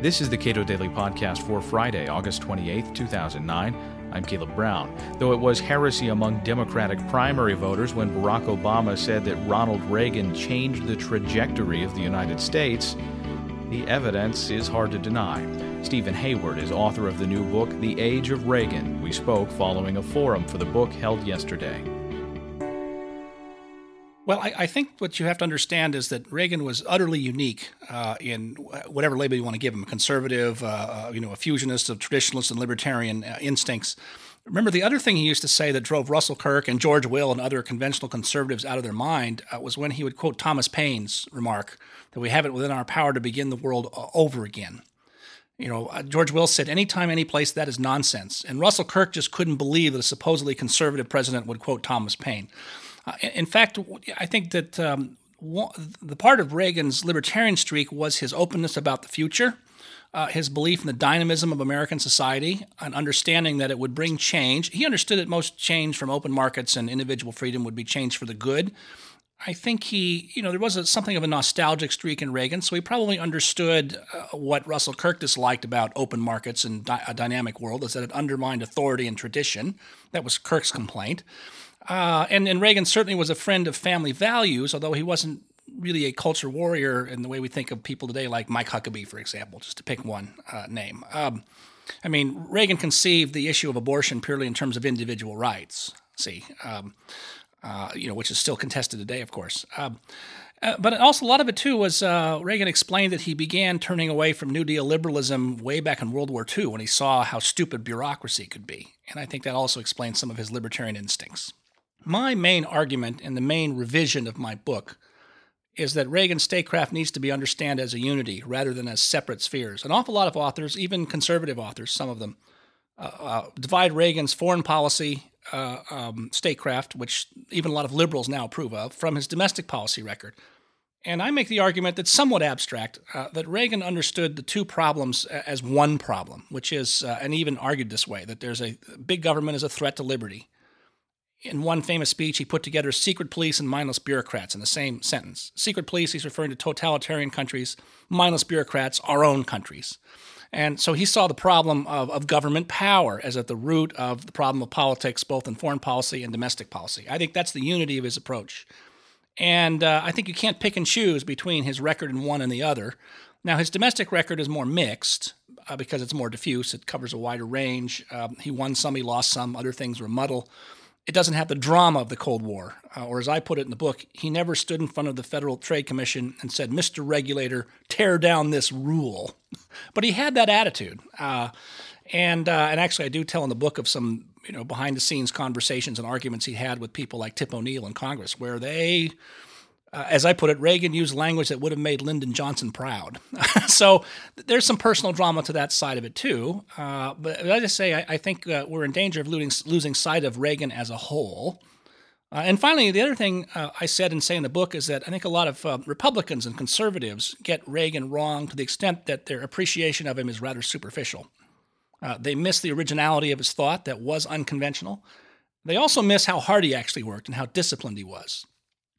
This is the Cato Daily Podcast for Friday, August 28, 2009. I'm Caleb Brown. Though it was heresy among Democratic primary voters when Barack Obama said that Ronald Reagan changed the trajectory of the United States, the evidence is hard to deny. Stephen Hayward is author of the new book, The Age of Reagan. We spoke following a forum for the book held yesterday. Well, I, I, think what you have to understand is that Reagan was utterly unique uh, in whatever label you want to give him—a conservative, uh, uh, you know, a fusionist of traditionalist and libertarian uh, instincts. Remember, the other thing he used to say that drove Russell Kirk and George Will and other conventional conservatives out of their mind uh, was when he would quote Thomas Paine's remark that we have it within our power to begin the world uh, over again. You know, George Will said, anytime, any place, that is nonsense. And Russell Kirk just couldn't believe that a supposedly conservative president would quote Thomas Paine. Uh, in fact, I think that um, the part of Reagan's libertarian streak was his openness about the future, uh, his belief in the dynamism of American society, an understanding that it would bring change. He understood that most change from open markets and individual freedom would be change for the good. I think he, you know, there was a, something of a nostalgic streak in Reagan, so he probably understood uh, what Russell Kirk disliked about open markets and di- a dynamic world, is that it undermined authority and tradition. That was Kirk's complaint. Uh, and, and Reagan certainly was a friend of family values, although he wasn't really a culture warrior in the way we think of people today, like Mike Huckabee, for example, just to pick one uh, name. Um, I mean, Reagan conceived the issue of abortion purely in terms of individual rights. See, um, uh, you know, which is still contested today, of course. Um, uh, but also, a lot of it too was uh, Reagan explained that he began turning away from New Deal liberalism way back in World War II when he saw how stupid bureaucracy could be. And I think that also explains some of his libertarian instincts. My main argument and the main revision of my book is that Reagan's statecraft needs to be understood as a unity rather than as separate spheres. An awful lot of authors, even conservative authors, some of them, uh, uh, divide Reagan's foreign policy uh, um, statecraft, which even a lot of liberals now approve of, from his domestic policy record. And I make the argument that's somewhat abstract uh, that Reagan understood the two problems as one problem, which is, uh, and even argued this way, that there's a big government is a threat to liberty in one famous speech, he put together secret police and mindless bureaucrats in the same sentence. Secret police, he's referring to totalitarian countries, mindless bureaucrats, our own countries. And so he saw the problem of, of government power as at the root of the problem of politics, both in foreign policy and domestic policy. I think that's the unity of his approach. And uh, I think you can't pick and choose between his record in one and the other. Now, his domestic record is more mixed uh, because it's more diffuse, it covers a wider range. Um, he won some, he lost some, other things were muddle it doesn't have the drama of the Cold War. Uh, or as I put it in the book, he never stood in front of the Federal Trade Commission and said, Mr. Regulator, tear down this rule. but he had that attitude. Uh, and, uh, and actually, I do tell in the book of some you know behind the scenes conversations and arguments he had with people like Tip O'Neill in Congress, where they uh, as I put it, Reagan used language that would have made Lyndon Johnson proud. so there's some personal drama to that side of it too. Uh, but I just say I, I think uh, we're in danger of losing, losing sight of Reagan as a whole. Uh, and finally, the other thing uh, I said and say in the book is that I think a lot of uh, Republicans and conservatives get Reagan wrong to the extent that their appreciation of him is rather superficial. they miss the originality of his thought that was unconventional. They also miss how hard he actually worked and how disciplined he was.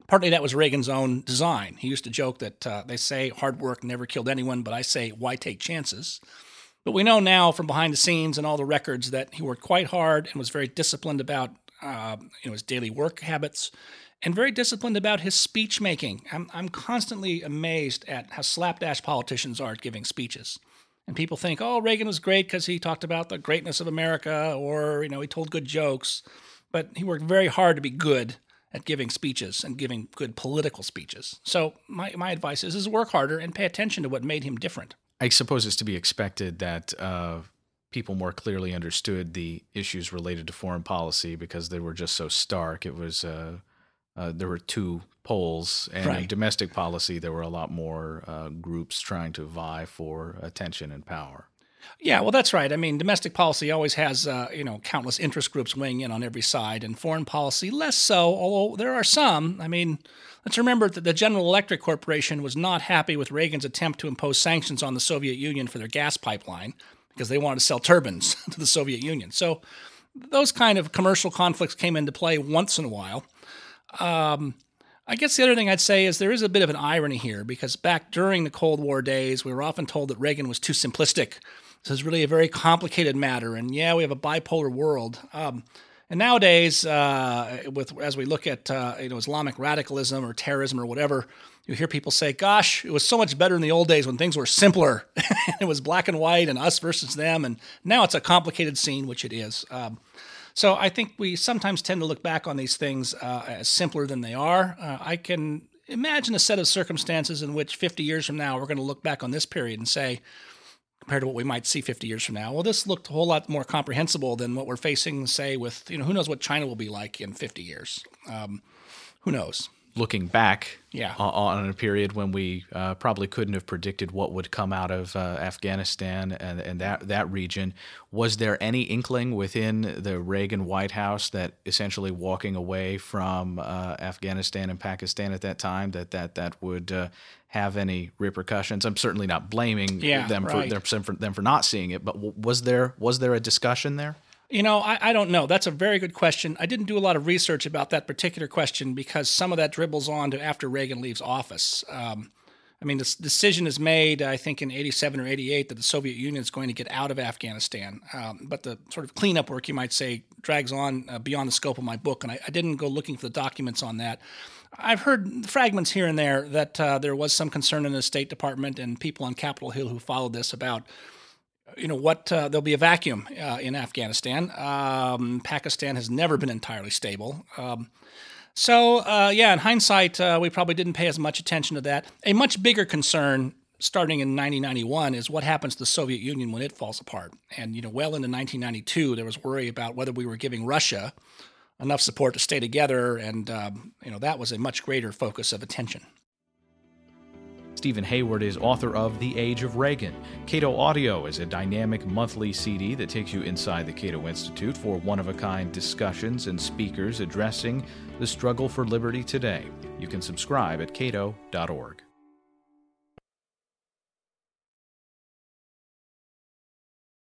Partly that was Reagan's own design. He used to joke that uh, they say hard work never killed anyone, but I say why take chances? But we know now from behind the scenes and all the records that he worked quite hard and was very disciplined about uh, you know, his daily work habits and very disciplined about his speech making. I'm, I'm constantly amazed at how slapdash politicians are at giving speeches. And people think, oh, Reagan was great because he talked about the greatness of America or, you know, he told good jokes. But he worked very hard to be good at giving speeches and giving good political speeches. So my, my advice is, is work harder and pay attention to what made him different. I suppose it's to be expected that uh, people more clearly understood the issues related to foreign policy because they were just so stark. It was uh, uh, there were two poles, and right. in domestic policy there were a lot more uh, groups trying to vie for attention and power. Yeah, well, that's right. I mean, domestic policy always has, uh, you know, countless interest groups weighing in on every side, and foreign policy less so, although there are some. I mean, let's remember that the General Electric Corporation was not happy with Reagan's attempt to impose sanctions on the Soviet Union for their gas pipeline because they wanted to sell turbines to the Soviet Union. So those kind of commercial conflicts came into play once in a while. Um, I guess the other thing I'd say is there is a bit of an irony here because back during the Cold War days, we were often told that Reagan was too simplistic. This is really a very complicated matter, and yeah, we have a bipolar world. Um, and nowadays, uh, with as we look at uh, you know Islamic radicalism or terrorism or whatever, you hear people say, "Gosh, it was so much better in the old days when things were simpler. it was black and white and us versus them, and now it's a complicated scene, which it is." Um, so I think we sometimes tend to look back on these things uh, as simpler than they are. Uh, I can imagine a set of circumstances in which 50 years from now we're going to look back on this period and say, compared to what we might see 50 years from now, well, this looked a whole lot more comprehensible than what we're facing, say, with you know who knows what China will be like in 50 years. Um, who knows? Looking back yeah. on a period when we uh, probably couldn't have predicted what would come out of uh, Afghanistan and, and that, that region. Was there any inkling within the Reagan White House that essentially walking away from uh, Afghanistan and Pakistan at that time that that, that would uh, have any repercussions? I'm certainly not blaming yeah, them, right. for, them, for, them for not seeing it, but was there was there a discussion there? You know, I, I, don't know. That's a very good question. I didn't do a lot of research about that particular question because some of that dribbles on to after Reagan leaves office. Um, I mean, this decision is made, I think, in 87 or 88 that the Soviet Union is going to get out of Afghanistan. Um, but the sort of cleanup work, you might say, drags on uh, beyond the scope of my book. And I, I, didn't go looking for the documents on that. I've heard fragments here and there that uh, there was some concern in the State Department and people on Capitol Hill who followed this about you know what uh, there'll be a vacuum uh, in Afghanistan. Um, Pakistan has never been entirely stable. Um, so uh, yeah, in hindsight, uh, we probably didn't pay as much attention to that. A much bigger concern starting in 1991 is what happens to the Soviet Union when it falls apart. And you know, well into 1992, there was worry about whether we were giving Russia enough support to stay together, and um, you know that was a much greater focus of attention. Stephen Hayward is author of The Age of Reagan. Cato Audio is a dynamic monthly CD that takes you inside the Cato Institute for one of a kind discussions and speakers addressing the struggle for liberty today. You can subscribe at cato.org.